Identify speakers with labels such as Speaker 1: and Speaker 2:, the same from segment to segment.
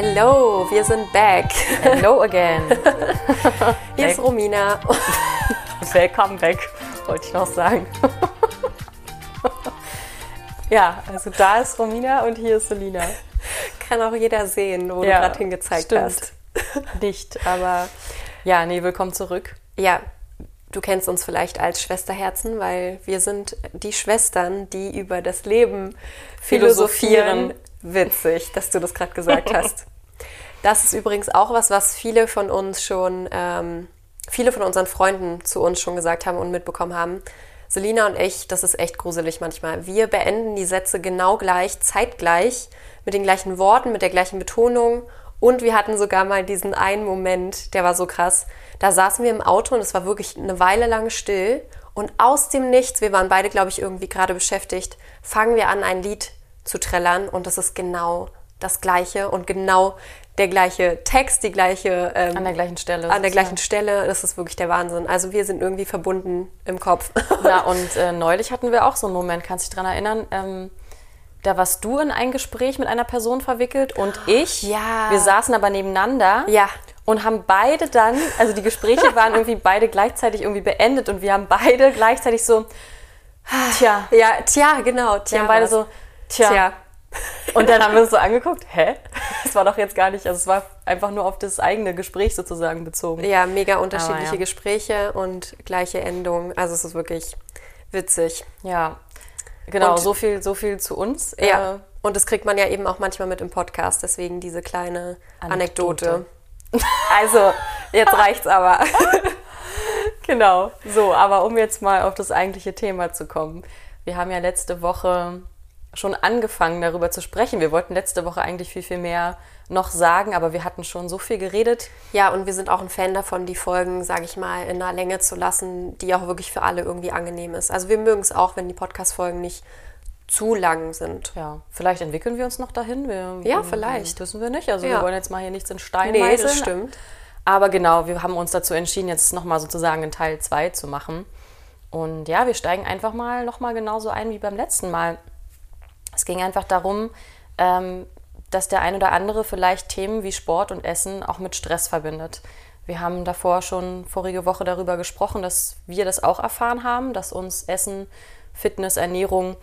Speaker 1: Hello, wir sind back.
Speaker 2: Hello again.
Speaker 1: Hier ist Romina.
Speaker 2: Welcome back, wollte ich noch sagen. ja, also da ist Romina und hier ist Selina.
Speaker 1: Kann auch jeder sehen, wo
Speaker 2: Ja,
Speaker 1: du gerade hingezeigt
Speaker 2: stimmt.
Speaker 1: hast.
Speaker 2: Nicht, aber ja, nee, willkommen zurück.
Speaker 1: Ja, du kennst uns vielleicht als Schwesterherzen, weil wir sind die Schwestern, die über das Leben philosophieren.
Speaker 2: Philosophieren.
Speaker 1: Witzig, dass du das gerade gesagt hast. Das ist übrigens auch was, was viele von uns schon, ähm, viele von unseren Freunden zu uns schon gesagt haben und mitbekommen haben. Selina und ich, das ist echt gruselig manchmal. Wir beenden die Sätze genau gleich, zeitgleich, mit den gleichen Worten, mit der gleichen Betonung. Und wir hatten sogar mal diesen einen Moment, der war so krass. Da saßen wir im Auto und es war wirklich eine Weile lang still. Und aus dem Nichts, wir waren beide, glaube ich, irgendwie gerade beschäftigt, fangen wir an, ein Lied zu trällern. Und das ist genau das Gleiche und genau der gleiche Text, die gleiche ähm,
Speaker 2: An der gleichen Stelle.
Speaker 1: an der gleichen. Stelle. Das ist wirklich der Wahnsinn. Also wir sind irgendwie verbunden im Kopf.
Speaker 2: Ja, und äh, neulich hatten wir auch so einen Moment, kannst du dich daran erinnern? Ähm, da warst du in ein Gespräch mit einer Person verwickelt und ich.
Speaker 1: Ja.
Speaker 2: Wir saßen aber nebeneinander.
Speaker 1: Ja.
Speaker 2: Und haben beide dann, also die Gespräche waren irgendwie beide gleichzeitig irgendwie beendet und wir haben beide gleichzeitig so, tja.
Speaker 1: ja, tja, genau.
Speaker 2: Wir
Speaker 1: Tja,
Speaker 2: haben beide
Speaker 1: was.
Speaker 2: so, tja.
Speaker 1: Tja.
Speaker 2: Und dann haben wir uns so angeguckt, hä? Das war doch jetzt gar nicht, also es war einfach nur auf das eigene Gespräch sozusagen bezogen.
Speaker 1: Ja, mega unterschiedliche
Speaker 2: ja.
Speaker 1: Gespräche und gleiche Endungen. Also es ist wirklich witzig.
Speaker 2: Ja, genau,
Speaker 1: Und-
Speaker 2: so viel, so viel zu uns.
Speaker 1: Ja.
Speaker 2: Äh,
Speaker 1: Und das kriegt man ja eben auch manchmal mit im Podcast, deswegen diese kleine Anekdote.
Speaker 2: Anekdote.
Speaker 1: Also, jetzt reicht's aber.
Speaker 2: Genau, so, aber um jetzt mal auf das eigentliche Thema zu kommen. Wir haben ja letzte Woche schon angefangen, darüber zu sprechen. Wir wollten letzte Woche eigentlich viel, viel mehr noch sagen, aber wir hatten schon so viel geredet.
Speaker 1: Ja, und wir sind auch ein Fan davon, die Folgen, sage ich mal, in einer Länge zu lassen, die auch wirklich für alle irgendwie angenehm ist. Also wir mögen es auch, wenn die Podcast-Folgen nicht zu lang sind.
Speaker 2: Ja, vielleicht entwickeln wir uns noch dahin. Wir,
Speaker 1: Ja, vielleicht.
Speaker 2: Wissen wir nicht. Also
Speaker 1: Ja.
Speaker 2: wir wollen jetzt mal hier nichts in Stein
Speaker 1: Nee,
Speaker 2: meißeln.
Speaker 1: das stimmt.
Speaker 2: Aber genau, wir haben uns dazu entschieden, jetzt nochmal sozusagen in Teil 2 zu machen. Und ja, wir steigen einfach mal nochmal genauso ein wie beim letzten Mal. Es ging einfach darum, ähm, dass der ein oder andere vielleicht Themen wie Sport und Essen auch mit Stress verbindet. Wir haben davor schon vorige Woche darüber gesprochen, dass wir das auch erfahren haben, dass uns Essen, Fitness, Ernährung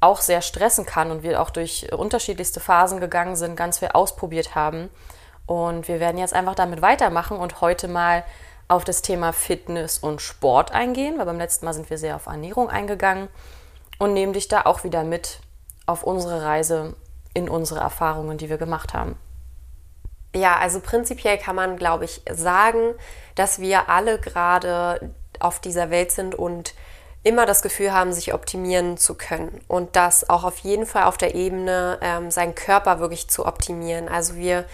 Speaker 2: auch sehr stressen kann und wir auch durch unterschiedlichste Phasen gegangen sind, ganz viel ausprobiert haben. Und wir werden jetzt einfach damit weitermachen und heute mal auf das Thema Fitness und Sport eingehen, weil beim letzten Mal sind wir sehr auf Ernährung eingegangen und nehmen dich da auch wieder mit auf unsere Reise in unsere Erfahrungen, die wir gemacht haben.
Speaker 1: Ja, also prinzipiell kann man, glaube ich, sagen, dass wir alle gerade auf dieser Welt sind und immer das Gefühl haben, sich optimieren zu können. Und das auch auf jeden Fall auf der Ebene, ähm, seinen Körper wirklich zu optimieren. Also wir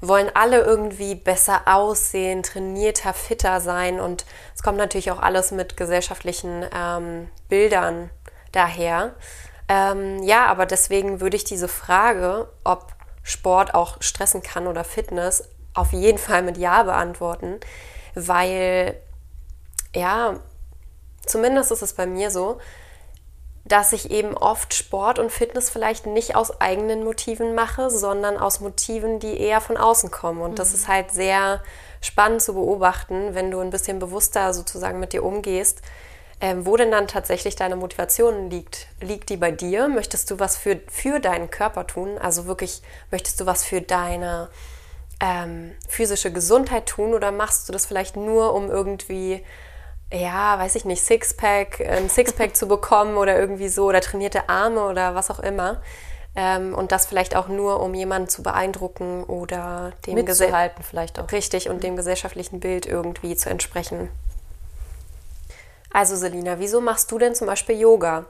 Speaker 1: wollen alle irgendwie besser aussehen, trainierter, fitter sein. Und es kommt natürlich auch alles mit gesellschaftlichen ähm, Bildern daher. Ähm, ja, aber deswegen würde ich diese Frage, ob Sport auch stressen kann oder Fitness, auf jeden Fall mit Ja beantworten, weil ja, zumindest ist es bei mir so, dass ich eben oft Sport und Fitness vielleicht nicht aus eigenen Motiven mache, sondern aus Motiven, die eher von außen kommen. Und das ist halt sehr spannend zu beobachten, wenn du ein bisschen bewusster sozusagen mit dir umgehst, ähm, wo denn dann tatsächlich deine Motivation liegt. Liegt die bei dir? Möchtest du was für, für deinen Körper tun? Also wirklich, möchtest du was für deine ähm, physische Gesundheit tun oder machst du das vielleicht nur, um irgendwie, ja, weiß ich nicht, Sixpack, ein Sixpack zu bekommen oder irgendwie so oder trainierte Arme oder was auch immer? Ähm, und das vielleicht auch nur, um jemanden zu beeindrucken oder dem
Speaker 2: Mitzuhalten vielleicht auch.
Speaker 1: richtig und dem gesellschaftlichen Bild irgendwie zu entsprechen. Also Selina, wieso machst du denn zum Beispiel Yoga?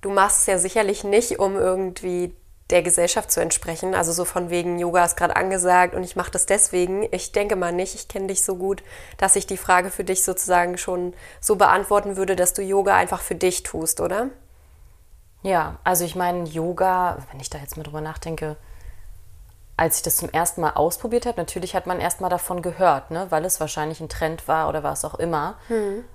Speaker 1: Du machst es ja sicherlich nicht, um irgendwie der Gesellschaft zu entsprechen. Also so von wegen Yoga ist gerade angesagt und ich mache das deswegen. Ich denke mal nicht, ich kenne dich so gut, dass ich die Frage für dich sozusagen schon so beantworten würde, dass du Yoga einfach für dich tust, oder?
Speaker 2: Ja, also ich meine, Yoga, wenn ich da jetzt mal drüber nachdenke, als ich das zum ersten Mal ausprobiert habe, natürlich hat man erst mal davon gehört, ne, weil es wahrscheinlich ein Trend war oder was auch immer.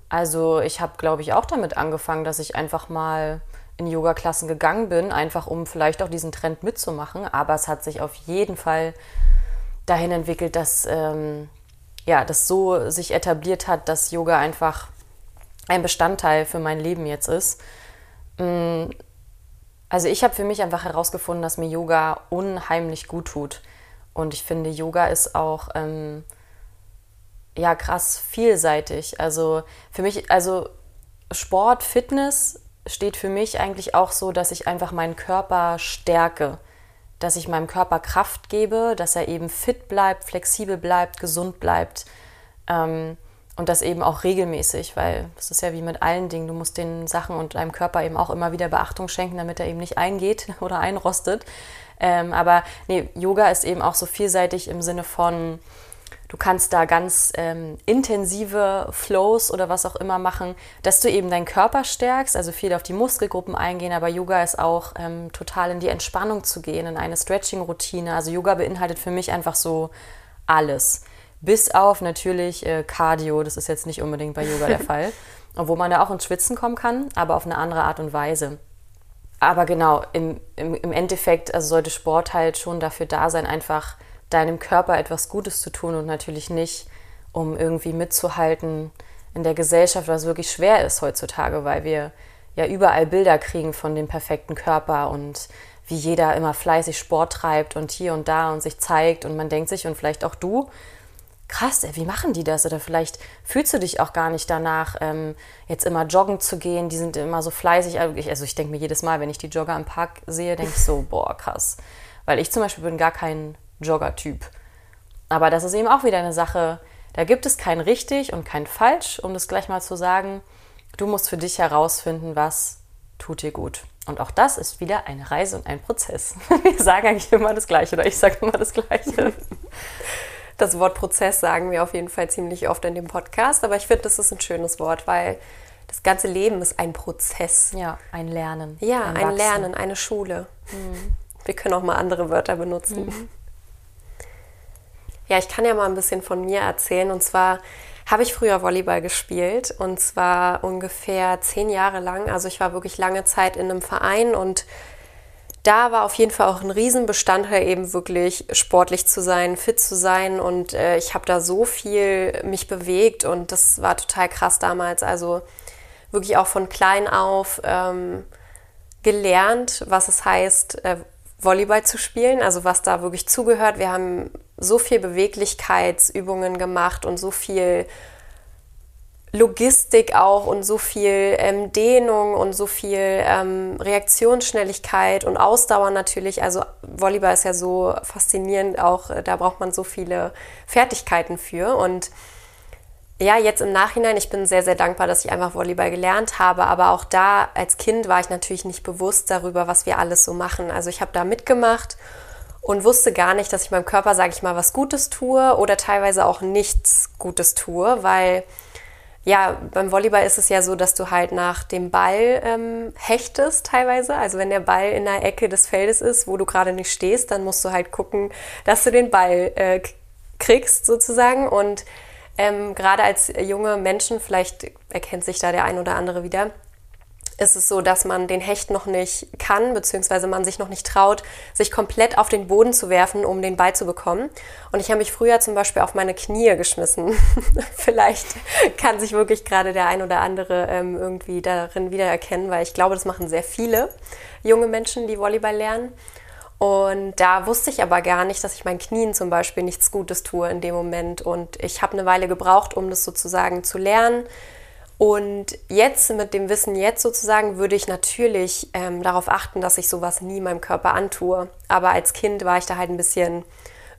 Speaker 2: Also ich habe, glaube ich, auch damit angefangen, dass ich einfach mal in Yoga-Klassen gegangen bin, einfach um vielleicht auch diesen Trend mitzumachen. Aber es hat sich auf jeden Fall dahin entwickelt, dass ähm, ja, das so sich etabliert hat, dass Yoga einfach ein Bestandteil für mein Leben jetzt ist. Also ich habe für mich einfach herausgefunden, dass mir Yoga unheimlich gut tut. Und ich finde, Yoga ist auch ähm, ja krass vielseitig. Also für mich, also Sport, Fitness steht für mich eigentlich auch so, dass ich einfach meinen Körper stärke, dass ich meinem Körper Kraft gebe, dass er eben fit bleibt, flexibel bleibt, gesund bleibt. Ähm, und das eben auch regelmäßig, weil das ist ja wie mit allen Dingen. Du musst den Sachen und deinem Körper eben auch immer wieder Beachtung schenken, damit er eben nicht eingeht oder einrostet. Ähm, aber nee, Yoga ist eben auch so vielseitig im Sinne von, du kannst da ganz ähm, intensive Flows oder was auch immer machen, dass du eben deinen Körper stärkst, also viel auf die Muskelgruppen eingehen, aber Yoga ist auch ähm, total in die Entspannung zu gehen, in eine Stretching-Routine. Also Yoga beinhaltet für mich einfach so alles. Bis auf natürlich äh, Cardio, das ist jetzt nicht unbedingt bei Yoga der Fall. Obwohl man da auch ins Schwitzen kommen kann, aber auf eine andere Art und Weise. Aber genau, im, im, im Endeffekt also sollte Sport halt schon dafür da sein, einfach deinem Körper etwas Gutes zu tun und natürlich nicht, um irgendwie mitzuhalten in der Gesellschaft, was wirklich schwer ist heutzutage, weil wir ja überall Bilder kriegen von dem perfekten Körper und wie jeder immer fleißig Sport treibt und hier und da und sich zeigt und man denkt sich und vielleicht auch du, krass, ey, wie machen die das? Oder vielleicht fühlst du dich auch gar nicht danach, ähm, jetzt immer joggen zu gehen. Die sind immer so fleißig. Also ich denke mir jedes Mal, wenn ich die Jogger im Park sehe, denke ich so, boah, krass. Weil ich zum Beispiel bin gar kein Jogger-Typ. Aber das ist eben auch wieder eine Sache, da gibt es kein richtig und kein falsch, um das gleich mal zu sagen. Du musst für dich herausfinden, was tut dir gut. Und auch das ist wieder eine Reise und ein Prozess. Wir sagen eigentlich immer das Gleiche oder ich sage immer das Gleiche.
Speaker 1: Das Wort Prozess sagen wir auf jeden Fall ziemlich oft in dem Podcast, aber ich finde, das ist ein schönes Wort, weil das ganze Leben ist ein Prozess.
Speaker 2: Ja, ein Lernen.
Speaker 1: Ja, ein, ein Lernen, eine Schule. Mhm. Wir können auch mal andere Wörter benutzen. Mhm. Ja, ich kann ja mal ein bisschen von mir erzählen. Und zwar habe ich früher Volleyball gespielt und zwar ungefähr zehn Jahre lang. Also ich war wirklich lange Zeit in einem Verein und da war auf jeden Fall auch ein Riesenbestandteil eben wirklich sportlich zu sein, fit zu sein und äh, ich habe da so viel mich bewegt und das war total krass damals. Also wirklich auch von klein auf ähm, gelernt, was es heißt, äh, Volleyball zu spielen, also was da wirklich zugehört. Wir haben so viel Beweglichkeitsübungen gemacht und so viel Logistik auch und so viel ähm, Dehnung und so viel ähm, Reaktionsschnelligkeit und Ausdauer natürlich. Also Volleyball ist ja so faszinierend, auch äh, da braucht man so viele Fertigkeiten für. Und ja, jetzt im Nachhinein, ich bin sehr, sehr dankbar, dass ich einfach Volleyball gelernt habe. Aber auch da als Kind war ich natürlich nicht bewusst darüber, was wir alles so machen. Also ich habe da mitgemacht und wusste gar nicht, dass ich meinem Körper, sage ich mal, was Gutes tue oder teilweise auch nichts Gutes tue, weil ja, beim Volleyball ist es ja so, dass du halt nach dem Ball ähm, hechtest teilweise. Also wenn der Ball in der Ecke des Feldes ist, wo du gerade nicht stehst, dann musst du halt gucken, dass du den Ball äh, kriegst sozusagen. Und ähm, gerade als junge Menschen, vielleicht erkennt sich da der ein oder andere wieder, ist es so, dass man den Hecht noch nicht kann, beziehungsweise man sich noch nicht traut, sich komplett auf den Boden zu werfen, um den Ball zu bekommen. Und ich habe mich früher zum Beispiel auf meine Knie geschmissen. Vielleicht kann sich wirklich gerade der ein oder andere ähm, irgendwie darin wiedererkennen, weil ich glaube, das machen sehr viele junge Menschen, die Volleyball lernen. Und da wusste ich aber gar nicht, dass ich meinen Knien zum Beispiel nichts Gutes tue in dem Moment. Und ich habe eine Weile gebraucht, um das sozusagen zu lernen und jetzt, mit dem Wissen jetzt sozusagen, würde ich natürlich ähm, darauf achten, dass ich sowas nie meinem Körper antue. Aber als Kind war ich da halt ein bisschen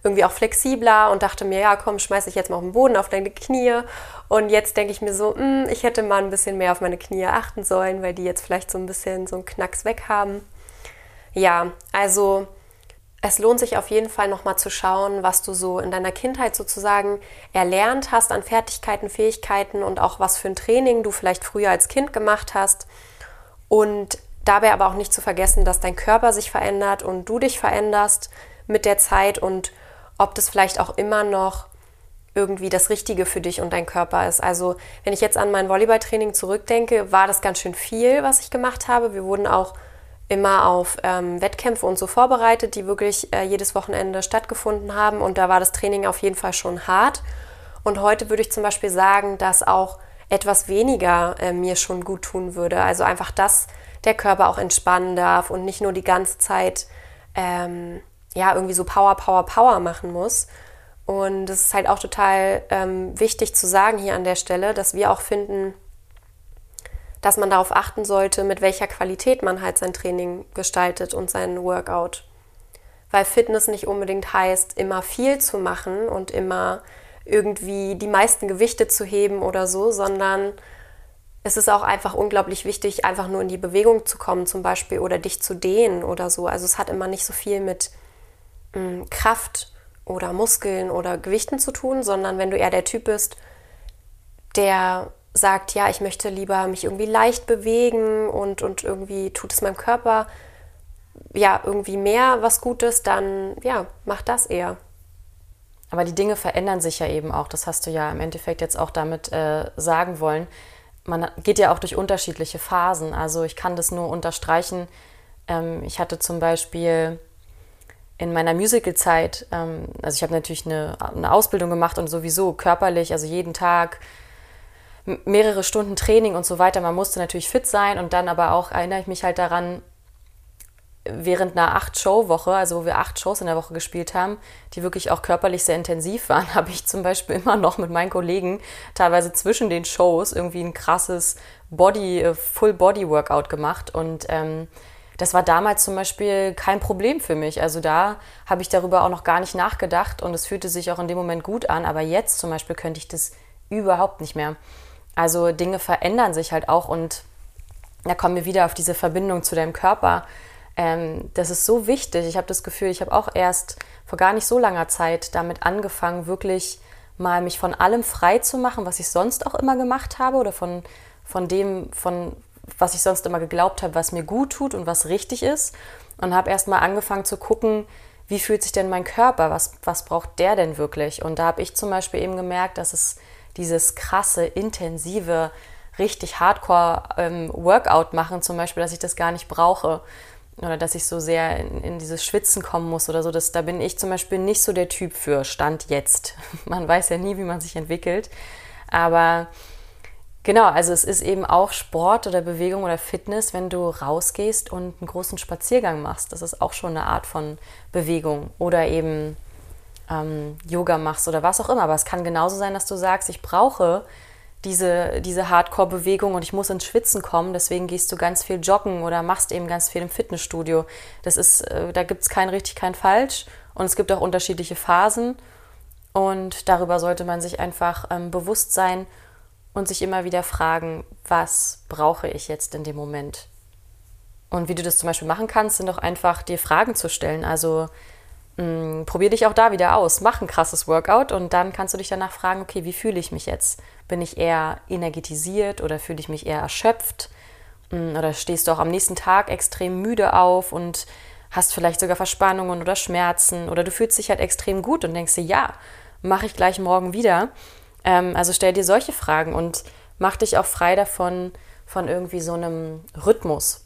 Speaker 1: irgendwie auch flexibler und dachte mir, ja, komm, schmeiß dich jetzt mal auf den Boden, auf deine Knie. Und jetzt denke ich mir so, mh, hm, ich hätte mal ein bisschen mehr auf meine Knie achten sollen, weil die jetzt vielleicht so ein bisschen so einen Knacks weg haben. Ja, also es lohnt sich auf jeden Fall nochmal zu schauen, was du so in deiner Kindheit sozusagen erlernt hast an Fertigkeiten, Fähigkeiten und auch was für ein Training du vielleicht früher als Kind gemacht hast. Und dabei aber auch nicht zu vergessen, dass dein Körper sich verändert und du dich veränderst mit der Zeit und ob das vielleicht auch immer noch irgendwie das Richtige für dich und dein Körper ist. Also wenn ich jetzt an mein Volleyballtraining zurückdenke, war das ganz schön viel, was ich gemacht habe. Wir wurden auch immer auf ähm, Wettkämpfe und so vorbereitet, die wirklich äh, jedes Wochenende stattgefunden haben. Und da war das Training auf jeden Fall schon hart. Und heute würde ich zum Beispiel sagen, dass auch etwas weniger äh, mir schon gut tun würde. Also einfach, dass der Körper auch entspannen darf und nicht nur die ganze Zeit ähm, ja irgendwie so Power, Power, Power machen muss. Und es ist halt auch total ähm, wichtig zu sagen hier an der Stelle, dass wir auch finden, dass man darauf achten sollte, mit welcher Qualität man halt sein Training gestaltet und seinen Workout. Weil Fitness nicht unbedingt heißt, immer viel zu machen und immer irgendwie die meisten Gewichte zu heben oder so, sondern es ist auch einfach unglaublich wichtig, einfach nur in die Bewegung zu kommen, zum Beispiel, oder dich zu dehnen oder so. Also es hat immer nicht so viel mit mh, mm, Kraft oder Muskeln oder Gewichten zu tun, sondern wenn du eher der Typ bist, der sagt, ja, ich möchte lieber mich irgendwie leicht bewegen und, und irgendwie tut es meinem Körper ja irgendwie mehr was Gutes, dann ja, mach das eher.
Speaker 2: Aber die Dinge verändern sich ja eben auch. Das hast du ja im Endeffekt jetzt auch damit äh, sagen wollen. Man geht ja auch durch unterschiedliche Phasen. Also ich kann das nur unterstreichen. Ähm, ich hatte zum Beispiel in meiner Musicalzeit, ähm, also ich habe natürlich eine, eine Ausbildung gemacht und sowieso körperlich, also jeden Tag mehrere Stunden Training und so weiter. Man musste natürlich fit sein und dann aber auch erinnere ich mich halt daran, während einer Acht-Show-Woche, also wo wir acht Shows in der Woche gespielt haben, die wirklich auch körperlich sehr intensiv waren, habe ich zum Beispiel immer noch mit meinen Kollegen teilweise zwischen den Shows irgendwie ein krasses Body, äh, Full-Body-Workout gemacht und ähm, das war damals zum Beispiel kein Problem für mich. Also da habe ich darüber auch noch gar nicht nachgedacht und es fühlte sich auch in dem Moment gut an. Aber jetzt zum Beispiel könnte ich das überhaupt nicht mehr. Also Dinge verändern sich halt auch und da kommen wir wieder auf diese Verbindung zu deinem Körper. Ähm, das ist so wichtig. Ich habe das Gefühl, ich habe auch erst vor gar nicht so langer Zeit damit angefangen, wirklich mal mich von allem frei zu machen, was ich sonst auch immer gemacht habe oder von, von dem, von was ich sonst immer geglaubt habe, was mir gut tut und was richtig ist. Und habe erst mal angefangen zu gucken, wie fühlt sich denn mein Körper, was, was braucht der denn wirklich? Und da habe ich zum Beispiel eben gemerkt, dass es dieses krasse, intensive, richtig Hardcore-Workout ähm, machen, zum Beispiel, dass ich das gar nicht brauche oder dass ich so sehr in, in, dieses Schwitzen kommen muss oder so. Das, da bin ich zum Beispiel nicht so der Typ für, Stand jetzt. Man weiß ja nie, wie man sich entwickelt. Aber genau, also es ist eben auch Sport oder Bewegung oder Fitness, wenn du rausgehst und einen großen Spaziergang machst. Das ist auch schon eine Art von Bewegung. Oder eben ähm, Yoga machst oder was auch immer. Aber es kann genauso sein, dass du sagst, ich brauche diese, diese Hardcore-Bewegung und ich muss ins Schwitzen kommen, deswegen gehst du ganz viel joggen oder machst eben ganz viel im Fitnessstudio. Das ist, äh, da gibt es kein richtig, kein falsch und es gibt auch unterschiedliche Phasen und darüber sollte man sich einfach ähm, bewusst sein und sich immer wieder fragen, was brauche ich jetzt in dem Moment? Und wie du das zum Beispiel machen kannst, sind doch einfach dir Fragen zu stellen. Also mh, mm, probier dich auch da wieder aus. Mach ein krasses Workout und dann kannst du dich danach fragen, okay, wie fühle ich mich jetzt? Bin ich eher energetisiert oder fühle ich mich eher erschöpft? Mh, mm, oder stehst du auch am nächsten Tag extrem müde auf und hast vielleicht sogar Verspannungen oder Schmerzen oder du fühlst dich halt extrem gut und denkst dir, ja, mache ich gleich morgen wieder. Ähm, also stell dir solche Fragen und mach dich auch frei davon, von irgendwie so einem Rhythmus,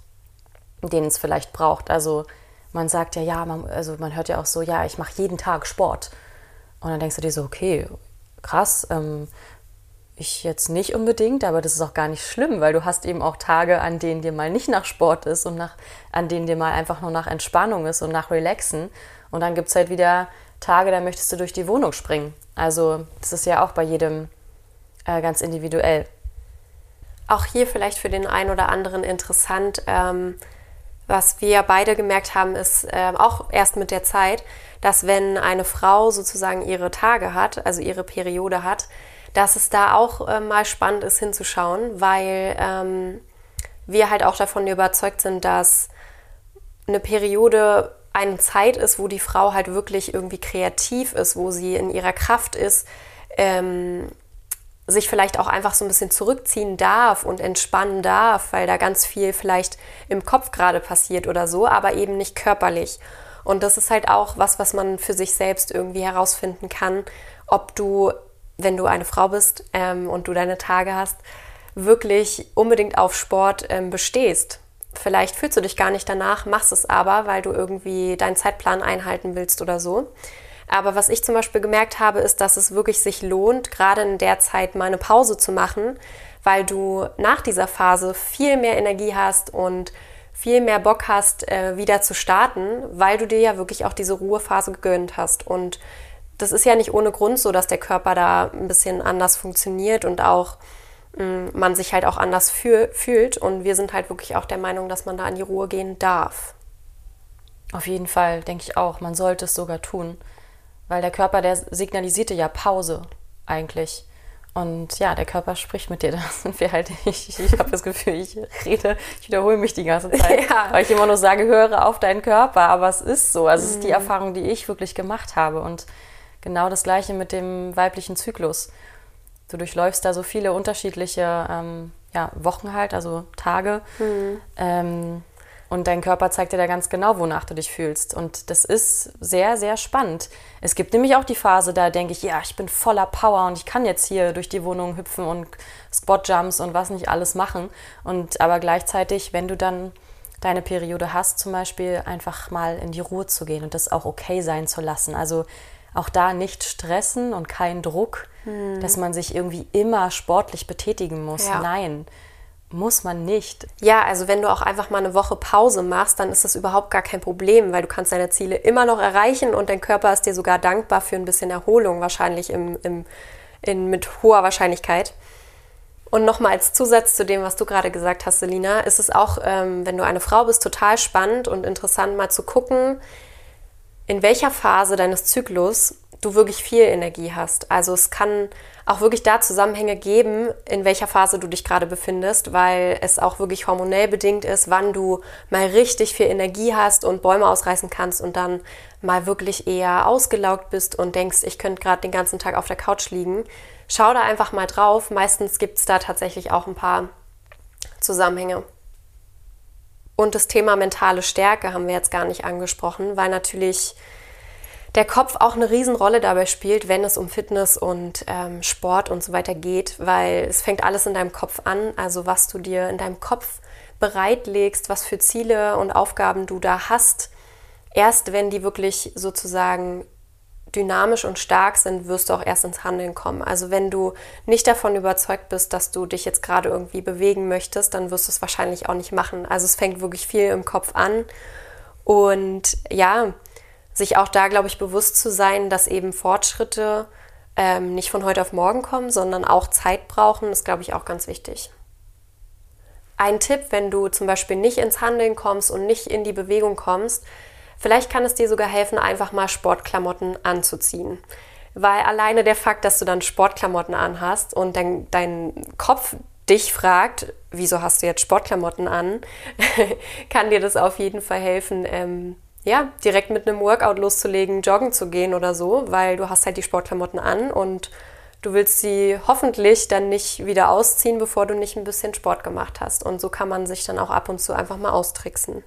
Speaker 2: den es vielleicht braucht. Also man sagt ja, ja, man, also man hört ja auch so, ja, ich mache jeden Tag Sport. Und dann denkst du dir so, okay, krass, ähm, ich jetzt nicht unbedingt, aber das ist auch gar nicht schlimm, weil du hast eben auch Tage, an denen dir mal nicht nach Sport ist und nach, an denen dir mal einfach nur nach Entspannung ist und nach Relaxen. Und dann gibt es halt wieder Tage, da möchtest du durch die Wohnung springen. Also das ist ja auch bei jedem äh, ganz individuell.
Speaker 1: Auch hier vielleicht für den einen oder anderen interessant. Ähm was wir beide gemerkt haben, ist äh, auch erst mit der Zeit, dass wenn eine Frau sozusagen ihre Tage hat, also ihre Periode hat, dass es da auch äh, mal spannend ist hinzuschauen, weil ähm, wir halt auch davon überzeugt sind, dass eine Periode eine Zeit ist, wo die Frau halt wirklich irgendwie kreativ ist, wo sie in ihrer Kraft ist, ähm, sich vielleicht auch einfach so ein bisschen zurückziehen darf und entspannen darf, weil da ganz viel vielleicht im Kopf gerade passiert oder so, aber eben nicht körperlich. Und das ist halt auch was, was man für sich selbst irgendwie herausfinden kann, ob du, wenn du eine Frau bist ähm, und du deine Tage hast, wirklich unbedingt auf Sport ähm, bestehst. Vielleicht fühlst du dich gar nicht danach, machst es aber, weil du irgendwie deinen Zeitplan einhalten willst oder so. Aber was ich zum Beispiel gemerkt habe, ist, dass es wirklich sich lohnt, gerade in der Zeit mal eine Pause zu machen, weil du nach dieser Phase viel mehr Energie hast und viel mehr Bock hast, äh, wieder zu starten, weil du dir ja wirklich auch diese Ruhephase gegönnt hast. Und das ist ja nicht ohne Grund so, dass der Körper da ein bisschen anders funktioniert und auch mm, man sich halt auch anders fühl fühlt. Und wir sind halt wirklich auch der Meinung, dass man da in die Ruhe gehen darf.
Speaker 2: Auf jeden Fall, denke ich auch. Man sollte es sogar tun. Weil der Körper, der signalisierte ja Pause eigentlich. Und ja, der Körper spricht mit dir. Das sind wir halt. Ich, ich habe das Gefühl, ich rede, ich wiederhole mich die ganze Zeit, ja. weil ich immer nur sage, höre auf deinen Körper. Aber es ist so. Also es ist die mhm. Erfahrung, die ich wirklich gemacht habe. Und genau das Gleiche mit dem weiblichen Zyklus. Du durchläufst da so viele unterschiedliche ähm, ja, Wochen halt, also Tage. Mhm. Ähm, und dein Körper zeigt dir da ganz genau, wonach du dich fühlst. Und das ist sehr, sehr spannend. Es gibt nämlich auch die Phase, da denke ich, ja, ich bin voller Power und ich kann jetzt hier durch die Wohnung hüpfen und Spotjumps und was nicht alles machen. Und aber gleichzeitig, wenn du dann deine Periode hast, zum Beispiel einfach mal in die Ruhe zu gehen und das auch okay sein zu lassen. Also auch da nicht stressen und kein Druck, hm. dass man sich irgendwie immer sportlich betätigen muss. Ja. Nein muss man nicht.
Speaker 1: Ja, also wenn du auch einfach mal eine Woche Pause machst, dann ist das überhaupt gar kein Problem, weil du kannst deine Ziele immer noch erreichen und dein Körper ist dir sogar dankbar für ein bisschen Erholung, wahrscheinlich im, im, in, mit hoher Wahrscheinlichkeit. Und nochmal als Zusatz zu dem, was du gerade gesagt hast, Selina, ist es auch, ähm, wenn du eine Frau bist, total spannend und interessant mal zu gucken, in welcher Phase deines Zyklus du wirklich viel Energie hast. Also es kann auch wirklich da Zusammenhänge geben, in welcher Phase du dich gerade befindest, weil es auch wirklich hormonell bedingt ist, wann du mal richtig viel Energie hast und Bäume ausreißen kannst und dann mal wirklich eher ausgelaugt bist und denkst, ich könnte gerade den ganzen Tag auf der Couch liegen. Schau da einfach mal drauf. Meistens gibt es da tatsächlich auch ein paar Zusammenhänge. Und das Thema mentale Stärke haben wir jetzt gar nicht angesprochen, weil natürlich der Kopf auch eine Riesenrolle dabei spielt, wenn es um Fitness und ähm, Sport und so weiter geht, weil es fängt alles in deinem Kopf an, also was du dir in deinem Kopf bereitlegst, was für Ziele und Aufgaben du da hast. Erst wenn die wirklich sozusagen dynamisch und stark sind, wirst du auch erst ins Handeln kommen. Also wenn du nicht davon überzeugt bist, dass du dich jetzt gerade irgendwie bewegen möchtest, dann wirst du es wahrscheinlich auch nicht machen. Also es fängt wirklich viel im Kopf an. Und ja, sich auch da, glaube ich, bewusst zu sein, dass eben Fortschritte ähm, nicht von heute auf morgen kommen, sondern auch Zeit brauchen, ist, glaube ich, auch ganz wichtig. Ein Tipp, wenn du zum Beispiel nicht ins Handeln kommst und nicht in die Bewegung kommst, vielleicht kann es dir sogar helfen, einfach mal Sportklamotten anzuziehen. Weil alleine der Fakt, dass du dann Sportklamotten anhast und dein, dein Kopf dich fragt, wieso hast du jetzt Sportklamotten an, kann dir das auf jeden Fall helfen, ähm, ja, direkt mit einem Workout loszulegen, joggen zu gehen oder so, weil du hast halt die Sportklamotten an und du willst sie hoffentlich dann nicht wieder ausziehen, bevor du nicht ein bisschen Sport gemacht hast. Und so kann man sich dann auch ab und zu einfach mal austricksen.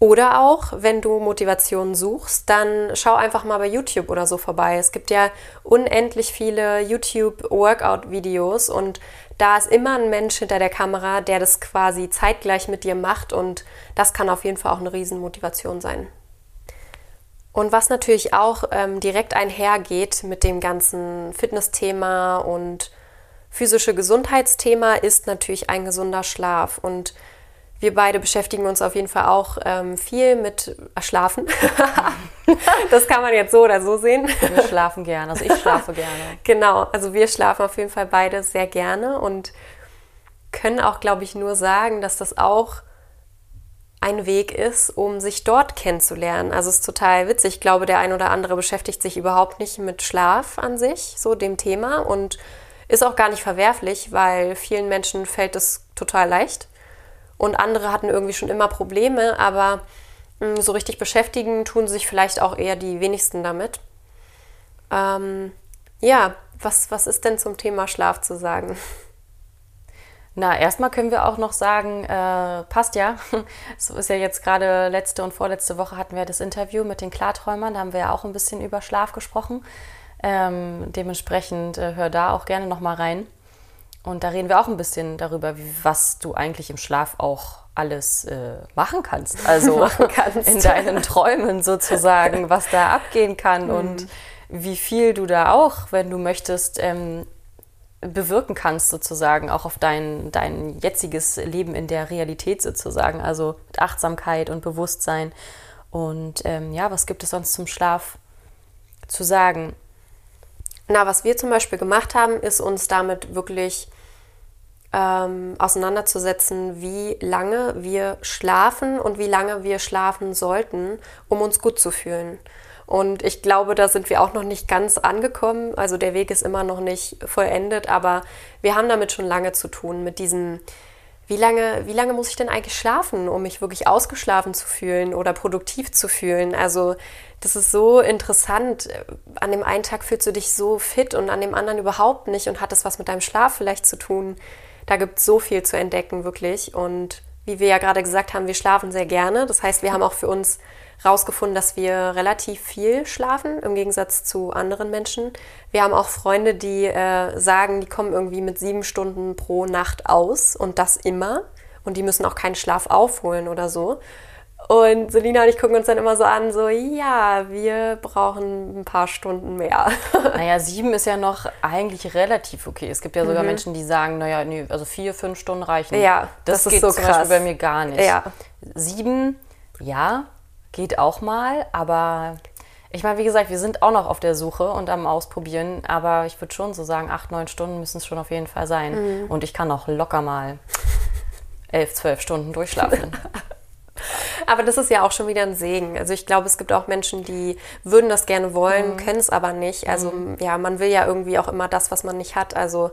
Speaker 1: Oder auch, wenn du Motivation suchst, dann schau einfach mal bei YouTube oder so vorbei. Es gibt ja unendlich viele YouTube-Workout-Videos und da ist immer ein Mensch hinter der Kamera, der das quasi zeitgleich mit dir macht und das kann auf jeden Fall auch eine Riesenmotivation sein. Und was natürlich auch ähm, direkt einhergeht mit dem ganzen Fitnessthema und physische Gesundheitsthema, ist natürlich ein gesunder Schlaf. Und wir beide beschäftigen uns auf jeden Fall auch ähm, viel mit Schlafen. das kann man jetzt so oder so sehen.
Speaker 2: Wir schlafen gerne, also ich schlafe gerne.
Speaker 1: Genau, also wir schlafen auf jeden Fall beide sehr gerne und können auch, glaube ich, nur sagen, dass das auch ein Weg ist, um sich dort kennenzulernen. Also es ist total witzig. Ich glaube, der ein oder andere beschäftigt sich überhaupt nicht mit Schlaf an sich, so dem Thema und ist auch gar nicht verwerflich, weil vielen Menschen fällt es total leicht und andere hatten irgendwie schon immer Probleme, aber hm, so richtig beschäftigen tun sich vielleicht auch eher die wenigsten damit. Ähm, ja, was, was ist denn zum Thema Schlaf zu sagen?
Speaker 2: Na, erstmal können wir auch noch sagen, äh, passt ja. So ist ja jetzt gerade letzte und vorletzte Woche hatten wir das Interview mit den Klarträumern. Da haben wir ja auch ein bisschen über Schlaf gesprochen. Ähm, dementsprechend äh, hör da auch gerne nochmal rein. Und da reden wir auch ein bisschen darüber, was du eigentlich im Schlaf auch alles äh, machen kannst. Also machen kannst. in deinen Träumen sozusagen, was da abgehen kann mhm. und wie viel du da auch, wenn du möchtest, ähm, bewirken kannst, sozusagen, auch auf dein, dein jetziges Leben in der Realität sozusagen, also mit Achtsamkeit und Bewusstsein. Und ähm, ja, was gibt es sonst zum Schlaf zu sagen?
Speaker 1: Na, was wir zum Beispiel gemacht haben, ist uns damit wirklich ähm, auseinanderzusetzen, wie lange wir schlafen und wie lange wir schlafen sollten, um uns gut zu fühlen. Und ich glaube, da sind wir auch noch nicht ganz angekommen. Also der Weg ist immer noch nicht vollendet, aber wir haben damit schon lange zu tun, mit diesem, wie lange, wie lange muss ich denn eigentlich schlafen, um mich wirklich ausgeschlafen zu fühlen oder produktiv zu fühlen? Also das ist so interessant. An dem einen Tag fühlst du dich so fit und an dem anderen überhaupt nicht und hat es was mit deinem Schlaf vielleicht zu tun. Da gibt es so viel zu entdecken, wirklich. Und wie wir ja gerade gesagt haben, wir schlafen sehr gerne. Das heißt, wir haben auch für uns rausgefunden, dass wir relativ viel schlafen im Gegensatz zu anderen Menschen. Wir haben auch Freunde, die äh, sagen, die kommen irgendwie mit sieben Stunden pro Nacht aus und das immer. Und die müssen auch keinen Schlaf aufholen oder so. Und Selina und ich gucken uns dann immer so an, so, ja, wir brauchen ein paar Stunden mehr.
Speaker 2: Naja, sieben ist ja noch eigentlich relativ okay. Es gibt ja sogar mhm. Menschen, die sagen, naja, nee, also vier, fünf Stunden reichen.
Speaker 1: Ja, das, das geht ist so zum krass.
Speaker 2: Beispiel bei mir gar nicht.
Speaker 1: Ja.
Speaker 2: Sieben, ja, geht auch mal, aber ich meine, wie gesagt, wir sind auch noch auf der Suche und am Ausprobieren, aber ich würde schon so sagen, acht, neun Stunden müssen es schon auf jeden Fall sein. Mhm. Und ich kann auch locker mal elf, zwölf Stunden durchschlafen.
Speaker 1: aber das ist ja auch schon wieder ein Segen. Also ich glaube, es gibt auch Menschen, die würden das gerne wollen, mhm. können es aber nicht. Also mhm. ja, man will ja irgendwie auch immer das, was man nicht hat. Also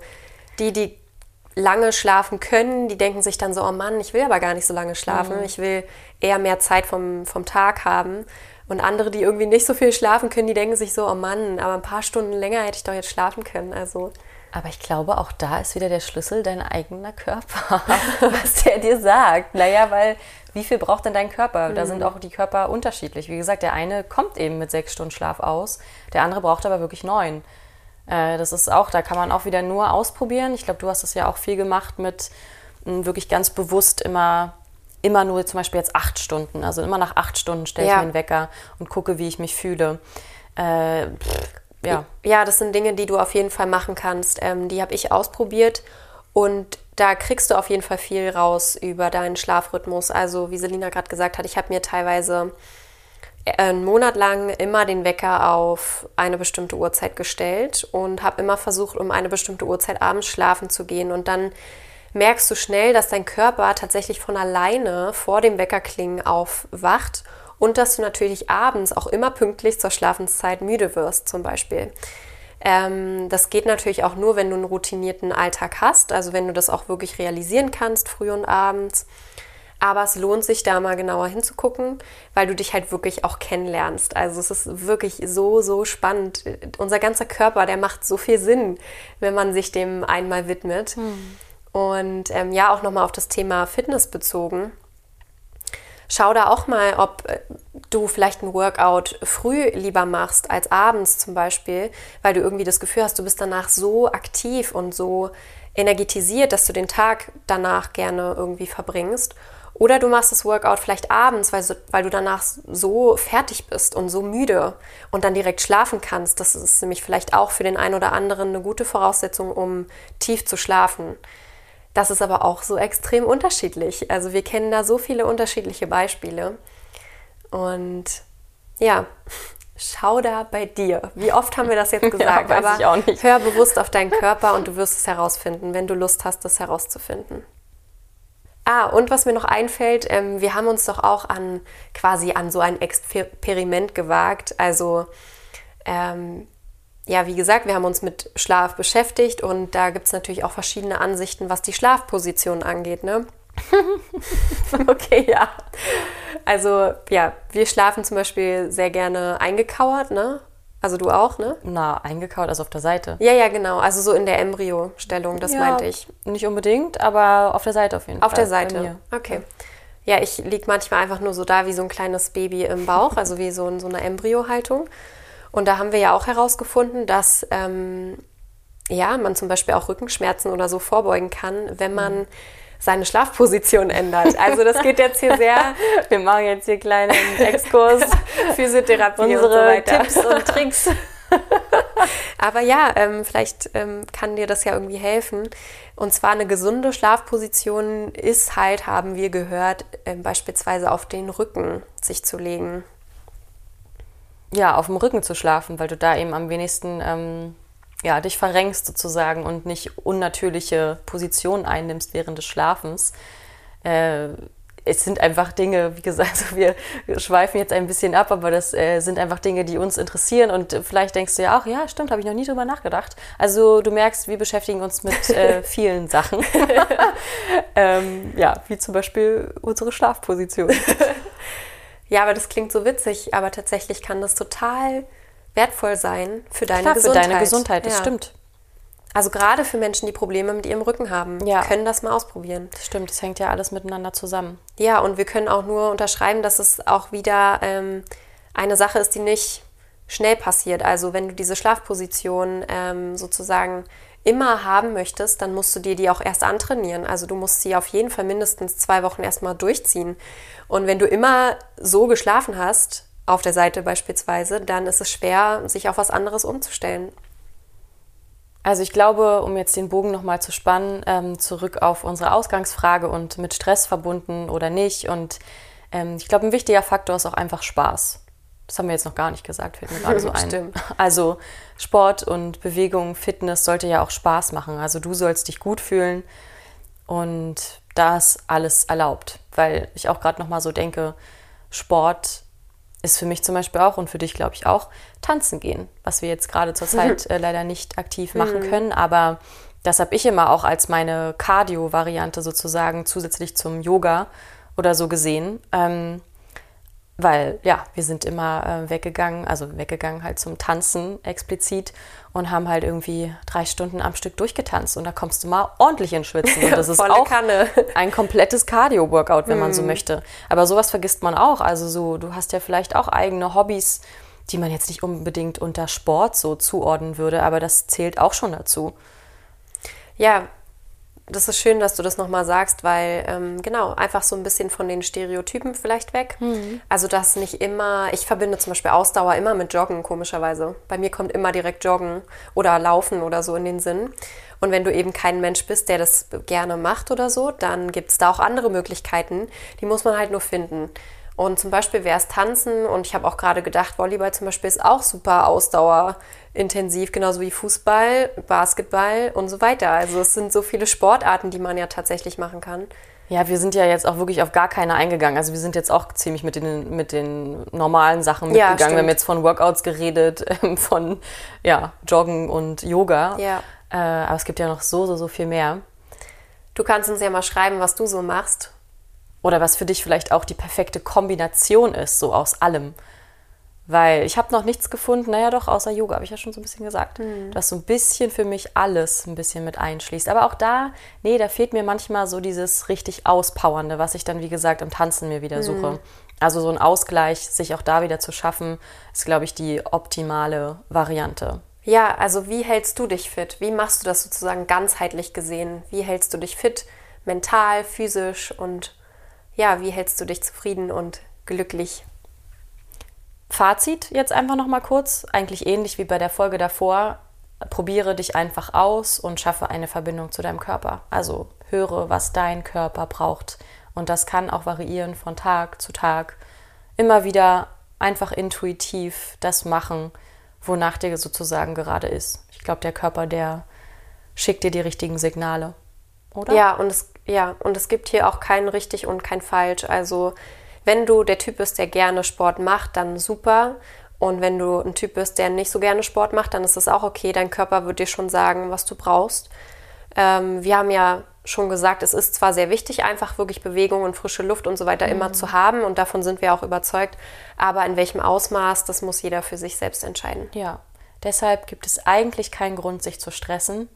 Speaker 1: die, die lange schlafen können, die denken sich dann so, oh Mann, ich will aber gar nicht so lange schlafen. Mhm. Ich will eher mehr Zeit vom, vom Tag haben. Und andere, die irgendwie nicht so viel schlafen können, die denken sich so, oh Mann, aber ein paar Stunden länger hätte ich doch jetzt schlafen können. Also.
Speaker 2: Aber ich glaube, auch da ist wieder der Schlüssel dein eigener Körper, was der dir sagt. Naja, weil wie viel braucht denn dein Körper? Mhm. Da sind mhm. auch die Körper unterschiedlich. Wie gesagt, der eine kommt eben mit sechs Stunden Schlaf aus, der andere braucht aber wirklich neun. Äh, das ist auch, da kann man auch wieder nur ausprobieren. Ich glaube, du hast das ja auch viel gemacht mit m, wirklich ganz bewusst immer, immer nur zum Beispiel jetzt acht Stunden. Also immer nach acht Stunden stelle ich ja. mir einen Wecker und gucke, wie ich mich fühle. Äh,
Speaker 1: ja. ja, das sind Dinge, die du auf jeden Fall machen kannst. Ähm, die habe ich ausprobiert und da kriegst du auf jeden Fall viel raus über deinen Schlafrhythmus. Also wie Selina gerade gesagt hat, ich habe mir teilweise einen Monat lang immer den Wecker auf eine bestimmte Uhrzeit gestellt und habe immer versucht, um eine bestimmte Uhrzeit abends schlafen zu gehen. Und dann merkst du schnell, dass dein Körper tatsächlich von alleine vor dem Weckerklingen aufwacht und dass du natürlich abends auch immer pünktlich zur Schlafenszeit müde wirst, zum Beispiel. Ähm, das geht natürlich auch nur, wenn du einen routinierten Alltag hast, also wenn du das auch wirklich realisieren kannst, früh und abends. Aber es lohnt sich da mal genauer hinzugucken, weil du dich halt wirklich auch kennenlernst. Also es ist wirklich so, so spannend. Unser ganzer Körper, der macht so viel Sinn, wenn man sich dem einmal widmet. Hm. Und ähm, ja, auch nochmal auf das Thema Fitness bezogen. Schau da auch mal, ob äh, du vielleicht ein Workout früh lieber machst als abends zum Beispiel, weil du irgendwie das Gefühl hast, du bist danach so aktiv und so energetisiert, dass du den Tag danach gerne irgendwie verbringst. Oder du machst das Workout vielleicht abends, weil, so, weil du danach so fertig bist und so müde und dann direkt schlafen kannst. Das ist nämlich vielleicht auch für den einen oder anderen eine gute Voraussetzung, um tief zu schlafen. Das ist aber auch so extrem unterschiedlich. Also wir kennen da so viele unterschiedliche Beispiele. Und ja, schau da bei dir. Wie oft haben wir das jetzt gesagt?
Speaker 2: ja, weiß aber ich auch nicht.
Speaker 1: hör bewusst auf deinen Körper und du wirst es herausfinden, wenn du Lust hast, das herauszufinden. Ah, und was mir noch einfällt, ähm, wir haben uns doch auch an quasi an so ein Experiment gewagt. Also ähm, ja, wie gesagt, wir haben uns mit Schlaf beschäftigt und da gibt es natürlich auch verschiedene Ansichten, was die Schlafposition angeht, ne? okay, ja. Also ja, wir schlafen zum Beispiel sehr gerne eingekauert, ne? Also du auch, ne?
Speaker 2: Na, eingekaut, also auf der Seite.
Speaker 1: Ja, ja, genau. Also so in der Embryo-Stellung, das ja, meinte ich.
Speaker 2: Nicht unbedingt, aber auf der Seite auf jeden
Speaker 1: auf Fall. Auf der Seite. Okay. Ja, ich liege manchmal einfach nur so da wie so ein kleines Baby im Bauch, also wie so in so einer Embryo-Haltung. Und da haben wir ja auch herausgefunden, dass ähm, ja, man zum Beispiel auch Rückenschmerzen oder so vorbeugen kann, wenn man mhm. seine Schlafposition ändert. Also das geht jetzt hier sehr.
Speaker 2: Wir machen jetzt hier kleinen Exkurs, Physiotherapie Unsere und so weiter. Tipps und Tricks.
Speaker 1: Aber ja, ähm, vielleicht ähm, kann dir das ja irgendwie helfen. Und zwar eine gesunde Schlafposition ist halt, haben wir gehört, äh, beispielsweise auf den Rücken sich zu legen.
Speaker 2: Ja, auf dem Rücken zu schlafen, weil du da eben am wenigsten ähm, ja, dich verrenkst sozusagen und nicht unnatürliche Positionen einnimmst während des Schlafens. Äh, es sind einfach Dinge, wie gesagt, also wir schweifen jetzt ein bisschen ab, aber das äh, sind einfach Dinge, die uns interessieren und vielleicht denkst du ja auch, ja, stimmt, habe ich noch nie drüber nachgedacht. Also du merkst, wir beschäftigen uns mit äh, vielen Sachen. ähm, ja, wie zum Beispiel unsere Schlafposition.
Speaker 1: Ja, aber das klingt so witzig, aber tatsächlich kann das total wertvoll sein für deine
Speaker 2: Klar,
Speaker 1: Gesundheit.
Speaker 2: Für deine Gesundheit, das ja. stimmt.
Speaker 1: Also gerade für Menschen, die Probleme mit ihrem Rücken haben, ja. können das mal ausprobieren.
Speaker 2: Das stimmt, das hängt ja alles miteinander zusammen.
Speaker 1: Ja, und wir können auch nur unterschreiben, dass es auch wieder ähm, eine Sache ist, die nicht schnell passiert. Also wenn du diese Schlafposition ähm, sozusagen immer haben möchtest, dann musst du dir die auch erst antrainieren. Also du musst sie auf jeden Fall mindestens zwei Wochen erstmal durchziehen. Und wenn du immer so geschlafen hast, auf der Seite beispielsweise, dann ist es schwer, sich auf was anderes umzustellen.
Speaker 2: Also ich glaube, um jetzt den Bogen nochmal zu spannen, ähm, zurück auf unsere Ausgangsfrage und mit Stress verbunden oder nicht. Und ähm, ich glaube, ein wichtiger Faktor ist auch einfach Spaß. Das haben wir jetzt noch gar nicht gesagt, fällt mir gerade so ein.
Speaker 1: Stimmt.
Speaker 2: Also Sport und Bewegung, Fitness sollte ja auch Spaß machen. Also du sollst dich gut fühlen und da ist alles erlaubt. Weil ich auch gerade nochmal so denke, Sport ist für mich zum Beispiel auch und für dich, glaube ich, auch tanzen gehen, was wir jetzt gerade zur Zeit äh, leider nicht aktiv machen mhm. können. Aber das habe ich immer auch als meine Cardio-Variante sozusagen zusätzlich zum Yoga oder so gesehen. Ähm, weil ja, wir sind immer äh, weggegangen, also weggegangen halt zum Tanzen explizit und haben halt irgendwie drei Stunden am Stück durchgetanzt und da kommst du mal ordentlich in Schwitzen und das ist auch
Speaker 1: Kanne.
Speaker 2: ein komplettes Cardio-Workout, wenn mm. man so mhm. möchte. Aber sowas vergisst man auch. Also so, du hast ja vielleicht auch eigene Hobbys, die man jetzt nicht unbedingt unter Sport so zuordnen würde, aber das zählt auch schon dazu.
Speaker 1: Ja, das ist schön, dass du das nochmal sagst, weil ähm, genau, einfach so ein bisschen von den Stereotypen vielleicht weg. Mhm. Also, dass nicht immer, ich verbinde zum Beispiel Ausdauer immer mit Joggen, komischerweise. Bei mir kommt immer direkt Joggen oder Laufen oder so in den Sinn. Und wenn du eben kein Mensch bist, der das gerne macht oder so, dann gibt es da auch andere Möglichkeiten. Die muss man halt nur finden. Und zum Beispiel wäre es Tanzen und ich habe auch gerade gedacht, Volleyball zum Beispiel ist auch super ausdauerintensiv, genauso wie Fußball, Basketball und so weiter. Also es sind so viele Sportarten, die man ja tatsächlich machen kann.
Speaker 2: Ja, wir sind ja jetzt auch wirklich auf gar keine eingegangen. Also wir sind jetzt auch ziemlich mit den, mit den normalen Sachen mitgegangen. Ja, wir haben jetzt von Workouts geredet, von ja, Joggen und Yoga.
Speaker 1: Ja.
Speaker 2: Äh, aber es gibt ja noch so, so, so viel mehr.
Speaker 1: Du kannst uns ja mal schreiben, was du so machst
Speaker 2: oder was für dich vielleicht auch die perfekte Kombination ist, so aus allem. Weil ich habe noch nichts gefunden, naja doch, außer Yoga, habe ich ja schon so ein bisschen gesagt, mhm. dass so ein bisschen für mich alles ein bisschen mit einschließt. Aber auch da, nee, da fehlt mir manchmal so dieses richtig Auspowernde, was ich dann, wie gesagt, im Tanzen mir wieder suche. Mhm. Also so ein Ausgleich, sich auch da wieder zu schaffen, ist, glaube ich, die optimale Variante.
Speaker 1: Ja, also wie hältst du dich fit? Wie machst du das sozusagen ganzheitlich gesehen? Wie hältst du dich fit, mental, physisch und ja, wie hältst du dich zufrieden und glücklich?
Speaker 2: Fazit jetzt einfach noch mal kurz, eigentlich ähnlich wie bei der Folge davor. Probiere dich einfach aus und schaffe eine Verbindung zu deinem Körper. Also höre, was dein Körper braucht. Und das kann auch variieren von Tag zu Tag. Immer wieder einfach intuitiv das machen, wonach dir sozusagen gerade ist. Ich glaube, der Körper, der schickt dir die richtigen Signale
Speaker 1: oder? Ja, und es, ja, und es gibt hier auch kein richtig und kein falsch. Also wenn du der Typ bist, der gerne Sport macht, dann super. Und wenn du ein Typ bist, der nicht so gerne Sport macht, dann ist es auch okay. Dein Körper wird dir schon sagen, was du brauchst. Ähm, wir haben ja schon gesagt, es ist zwar sehr wichtig, einfach wirklich Bewegung und frische Luft und so weiter mhm. immer zu haben und davon sind wir auch überzeugt, aber in welchem Ausmaß, das muss jeder für sich selbst entscheiden.
Speaker 2: Ja, deshalb gibt es eigentlich keinen Grund, sich zu stressen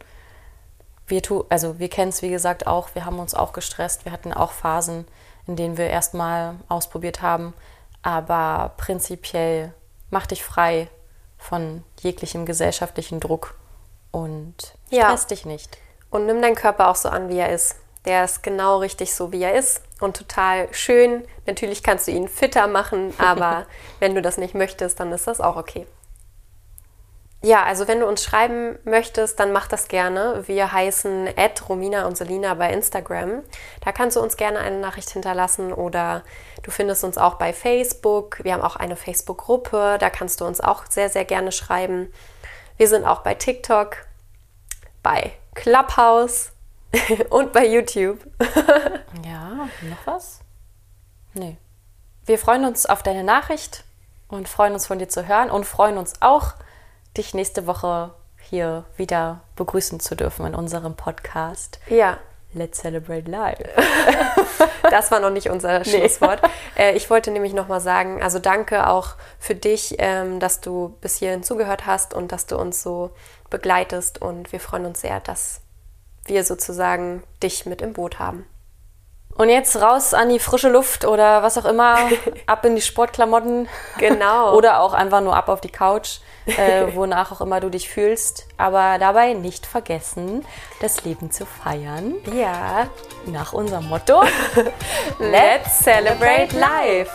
Speaker 2: wir tu, also wir kennen es wie gesagt auch, wir haben uns auch gestresst, wir hatten auch Phasen, in denen wir erstmal ausprobiert haben, aber prinzipiell mach dich frei von jeglichem gesellschaftlichen Druck und
Speaker 1: Ja.
Speaker 2: stress dich nicht.
Speaker 1: Und nimm deinen Körper auch so an, wie er ist. Der ist genau richtig so, wie er ist und total schön. Natürlich kannst du ihn fitter machen, aber wenn du das nicht möchtest, dann ist das auch okay. Ja, also wenn du uns schreiben möchtest, dann mach das gerne. Wir heißen Romina und Selina bei Instagram. Da kannst du uns gerne eine Nachricht hinterlassen oder du findest uns auch bei Facebook. Wir haben auch eine Facebook-Gruppe, da kannst du uns auch sehr, sehr gerne schreiben. Wir sind auch bei TikTok, bei Clubhouse und bei YouTube.
Speaker 2: Ja, noch was? Nee. Wir freuen uns auf deine Nachricht und freuen uns von dir zu hören und freuen uns auch, dich nächste Woche hier wieder begrüßen zu dürfen in unserem Podcast.
Speaker 1: Ja,
Speaker 2: Let's Celebrate Life.
Speaker 1: das war noch nicht unser Schlusswort. Äh, ich wollte nämlich nochmal sagen, also danke auch für dich, ähm, dass du bis hierhin zugehört hast und dass du uns so begleitest. Und wir freuen uns sehr, dass wir sozusagen dich mit im Boot haben.
Speaker 2: Und jetzt raus an die frische Luft oder was auch immer, ab in die Sportklamotten.
Speaker 1: Genau.
Speaker 2: Oder auch einfach nur ab auf die Couch, äh, wonach auch immer du dich fühlst. Aber dabei nicht vergessen, das Leben zu feiern.
Speaker 1: Ja,
Speaker 2: Nach unserem Motto.
Speaker 1: let's celebrate life.